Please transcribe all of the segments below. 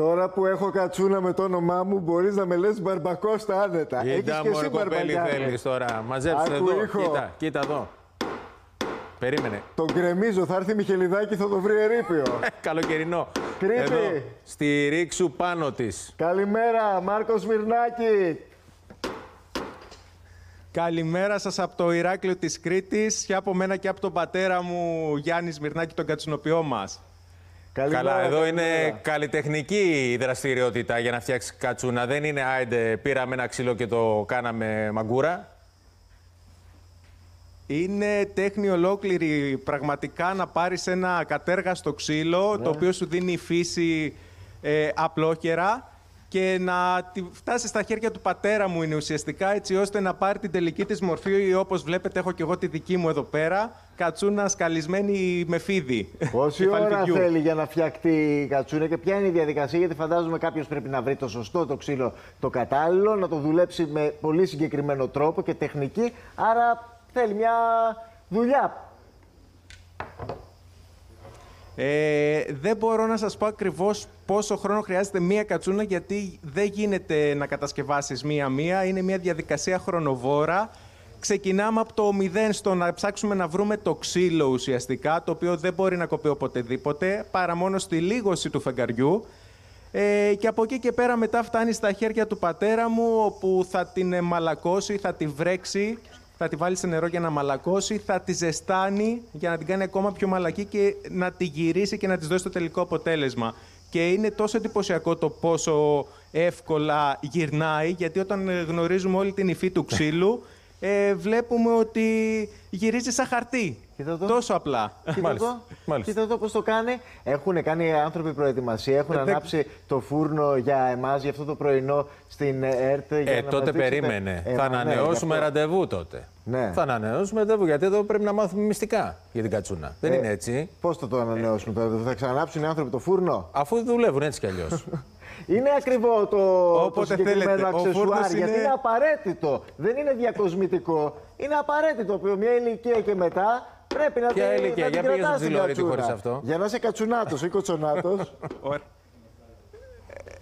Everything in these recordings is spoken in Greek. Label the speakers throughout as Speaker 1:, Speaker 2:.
Speaker 1: Τώρα που έχω κατσούνα με το όνομά μου, μπορείς να με λες μπαρμπακώστα άνετα. Έχεις
Speaker 2: Κοίτα
Speaker 1: και
Speaker 2: μόνο
Speaker 1: εσύ
Speaker 2: κοπέλι
Speaker 1: μπαρμπαγιάνο.
Speaker 2: θέλεις τώρα. Μαζέψτε
Speaker 1: Άκου
Speaker 2: εδώ.
Speaker 1: ήχο.
Speaker 2: Κοίτα, κοίτα εδώ. Περίμενε.
Speaker 1: Τον γκρεμίζω, θα έρθει η Μιχελιδάκη, θα το βρει ερείπιο.
Speaker 2: Καλοκαιρινό.
Speaker 1: Κρήτη.
Speaker 2: Εδώ, στη ρίξου πάνω της.
Speaker 1: Καλημέρα, Μάρκος Μυρνάκη.
Speaker 3: Καλημέρα σας από το Ηράκλειο της Κρήτης και από μένα και από τον πατέρα μου Γιάννης Σμυρνάκη, τον κατσινοποιό μας.
Speaker 1: Καλημέρα,
Speaker 2: Καλά, εδώ είναι
Speaker 1: καλημέρα.
Speaker 2: καλλιτεχνική η δραστηριότητα για να φτιάξει κατσούνα. Δεν είναι άιντε, πήραμε ένα ξύλο και το κάναμε μαγκούρα.
Speaker 3: Είναι τέχνη ολόκληρη πραγματικά να πάρεις ένα κατέργαστο ξύλο, το οποίο σου δίνει η φύση ε, απλόχερα και να τη φτάσει στα χέρια του πατέρα μου είναι ουσιαστικά έτσι ώστε να πάρει την τελική της μορφή όπως βλέπετε έχω και εγώ τη δική μου εδώ πέρα κατσούνας σκαλισμένη με φίδι.
Speaker 1: Πόση ώρα
Speaker 3: κεφαλτικιού.
Speaker 1: θέλει για να φτιαχτεί η κατσούνα και ποια είναι η διαδικασία, γιατί φαντάζομαι κάποιος πρέπει να βρει το σωστό το ξύλο το κατάλληλο, να το δουλέψει με πολύ συγκεκριμένο τρόπο και τεχνική. Άρα θέλει μια δουλειά.
Speaker 3: Ε, δεν μπορώ να σας πω ακριβώς πόσο χρόνο χρειάζεται μία κατσούνα γιατί δεν γίνεται να κατασκευάσεις μία-μία. Είναι μια διαδικασία χρονοβόρα. Ξεκινάμε από το μηδέν στο να ψάξουμε να βρούμε το ξύλο ουσιαστικά, το οποίο δεν μπορεί να κοπεί οποτεδήποτε, παρά μόνο στη λίγωση του φεγγαριού. Ε, και από εκεί και πέρα μετά φτάνει στα χέρια του πατέρα μου, όπου θα την ε, μαλακώσει, θα τη βρέξει, θα τη βάλει σε νερό για να μαλακώσει, θα τη ζεστάνει για να την κάνει ακόμα πιο μαλακή και να τη γυρίσει και να της δώσει το τελικό αποτέλεσμα. Και είναι τόσο εντυπωσιακό το πόσο εύκολα γυρνάει, γιατί όταν ε, γνωρίζουμε όλη την υφή του ξύλου, ε, βλέπουμε ότι γυρίζει σαν χαρτί.
Speaker 1: Κοίτα το.
Speaker 3: Τόσο απλά.
Speaker 1: Κοίτα
Speaker 2: Μάλιστα,
Speaker 1: εδώ,
Speaker 2: μάλιστα.
Speaker 1: κοίτα εδώ πώς το κάνει. Έχουν κάνει οι άνθρωποι προετοιμασία, έχουν
Speaker 3: Ε, δεν-
Speaker 1: ανάψει το φούρνο για εμάς, για αυτό το πρωινό στην ΕΡΤ. Για
Speaker 2: Ε,
Speaker 1: να μας
Speaker 2: τότε
Speaker 1: δείξετε.
Speaker 2: περίμενε.
Speaker 1: Ε,
Speaker 2: θα
Speaker 1: μα ναι,
Speaker 2: ανανεώσουμε
Speaker 1: γι' αυτό.
Speaker 2: ραντεβού τότε.
Speaker 1: Ναι.
Speaker 2: Θα ανανεώσουμε ραντεβού γιατί εδώ πρέπει να μάθουμε μυστικά για την κατσούνα. Δεν
Speaker 1: Ε,
Speaker 2: είναι έτσι;
Speaker 1: Πώς θα το ανανεώσουμε τώρα, θα ξανανάψουν οι άνθρωποι το φούρνο;
Speaker 2: Αφού δουλεύουν έτσι κι αλλιώς.
Speaker 1: Είναι ακριβό το, το
Speaker 3: Όποτε
Speaker 1: συγκεκριμένο
Speaker 3: θέλετε. Ο
Speaker 1: αξεσουάρ,
Speaker 3: φούρνος
Speaker 1: γιατί
Speaker 3: είναι-
Speaker 1: είναι απαραίτητο. Δεν είναι διακοσμητικό. Είναι απαραίτητο. Από μια ηλικία και μετά πρέπει να
Speaker 2: Ποια
Speaker 1: την,
Speaker 2: ηλικία;
Speaker 1: να την
Speaker 2: Για πήγες
Speaker 1: κρατάς
Speaker 2: στο
Speaker 1: την
Speaker 2: ψιλορίτη
Speaker 1: κατσούνα.
Speaker 2: χωρίς αυτό;
Speaker 1: Για να είσαι κατσουνάτος ή κοτσονάτος.
Speaker 3: Ωραία.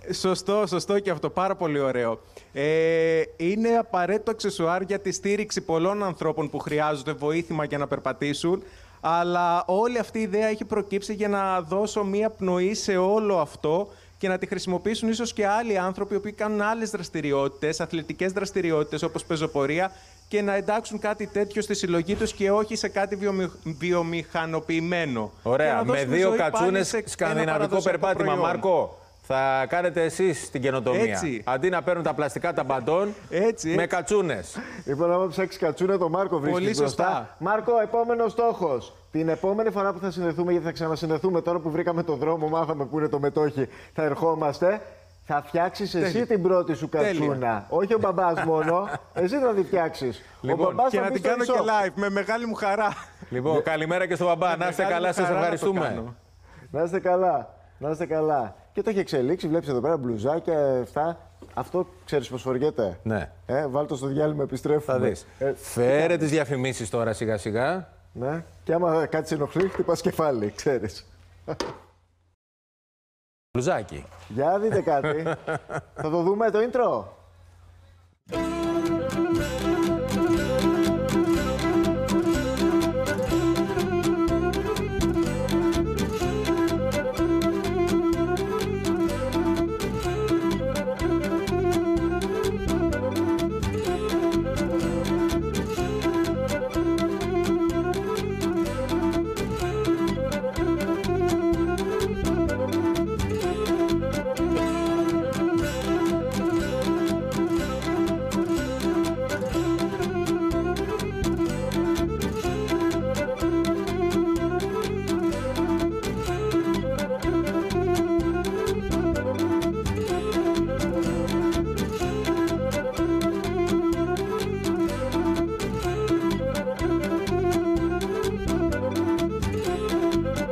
Speaker 3: Ε, Σωστό, σωστό και αυτό. Πάρα πολύ ωραίο. Ε, είναι απαραίτητο αξεσουάρ για τη στήριξη πολλών ανθρώπων που χρειάζονται βοήθημα για να περπατήσουν. Αλλά όλη αυτή η ιδέα έχει προκύψει για να δώσω μία πνοή σε όλο αυτό και να τη χρησιμοποιήσουν ίσως και άλλοι άνθρωποι οι οποίοι κάνουν άλλες δραστηριότητες, αθλητικές δραστηριότητες όπως πεζοπορία και να εντάξουν κάτι τέτοιο στη συλλογή τους και όχι σε κάτι βιομη... βιομηχανοποιημένο. Και
Speaker 2: Ωραία.
Speaker 3: να
Speaker 2: Με
Speaker 3: δώσουμε
Speaker 2: δύο
Speaker 3: ζωή πάλι
Speaker 2: κατσούνες
Speaker 3: σε ένα
Speaker 2: σκανδιναβικό
Speaker 3: παραδοσιακό
Speaker 2: περπάτημα,
Speaker 3: προϊόν.
Speaker 2: Μάρκο. Θα κάνετε εσείς την καινοτομία.
Speaker 3: Έτσι.
Speaker 2: Αντί να παίρνουν τα πλαστικά τα μπαντών,
Speaker 3: Έτσι,
Speaker 2: με
Speaker 3: έτσι.
Speaker 2: κατσούνες.
Speaker 1: λοιπόν, άμα ψάξεις κατσούνα, το Μάρκο βρίσκει
Speaker 3: Πολύ
Speaker 1: μπροστά.
Speaker 3: σωστά.
Speaker 1: Μάρκο, επόμενος στόχος. Την επόμενη φορά που θα συνδεθούμε, γιατί θα ξανασυνδεθούμε τώρα που βρήκαμε το δρόμο, μάθαμε που είναι το μετόχι, θα ερχόμαστε. Θα φτιάξεις εσύ
Speaker 3: Τέλεια.
Speaker 1: την πρώτη σου
Speaker 3: Τέλεια.
Speaker 1: κατσούνα. Όχι ο μπαμπάς μόνο. Εσύ θα τη φτιάξεις.
Speaker 2: Λοιπόν,
Speaker 3: Και να την κάνω και live με μεγάλη μου χαρά.
Speaker 2: Λοιπόν, καλημέρα και στον μπαμπά. Να είστε
Speaker 3: μεγάλη
Speaker 2: καλά,
Speaker 3: μου
Speaker 2: σας
Speaker 3: χαρά να το
Speaker 2: ευχαριστούμε.
Speaker 3: κάνω.
Speaker 1: Να είστε καλά. Να είστε καλά. Και το έχει εξελίξει. Βλέπεις εδώ πέρα μπλουζάκια, αυτά. Αυτό ξέρεις πώς φοριέται;
Speaker 2: Ναι.
Speaker 1: Ε, βάλ το στο διάλειμμα, επιστρέφουμε.
Speaker 2: Θα δεις.
Speaker 1: Ε,
Speaker 2: Φέρε τις διαφημίσεις τώρα σιγά σιγά.
Speaker 1: ναι. Και άμα κάτι σε ενοχλείς, χτυπάς κεφάλι, ξέρεις.
Speaker 2: Μπλουζάκι.
Speaker 1: Για δείτε κάτι. Θα το δούμε το intro.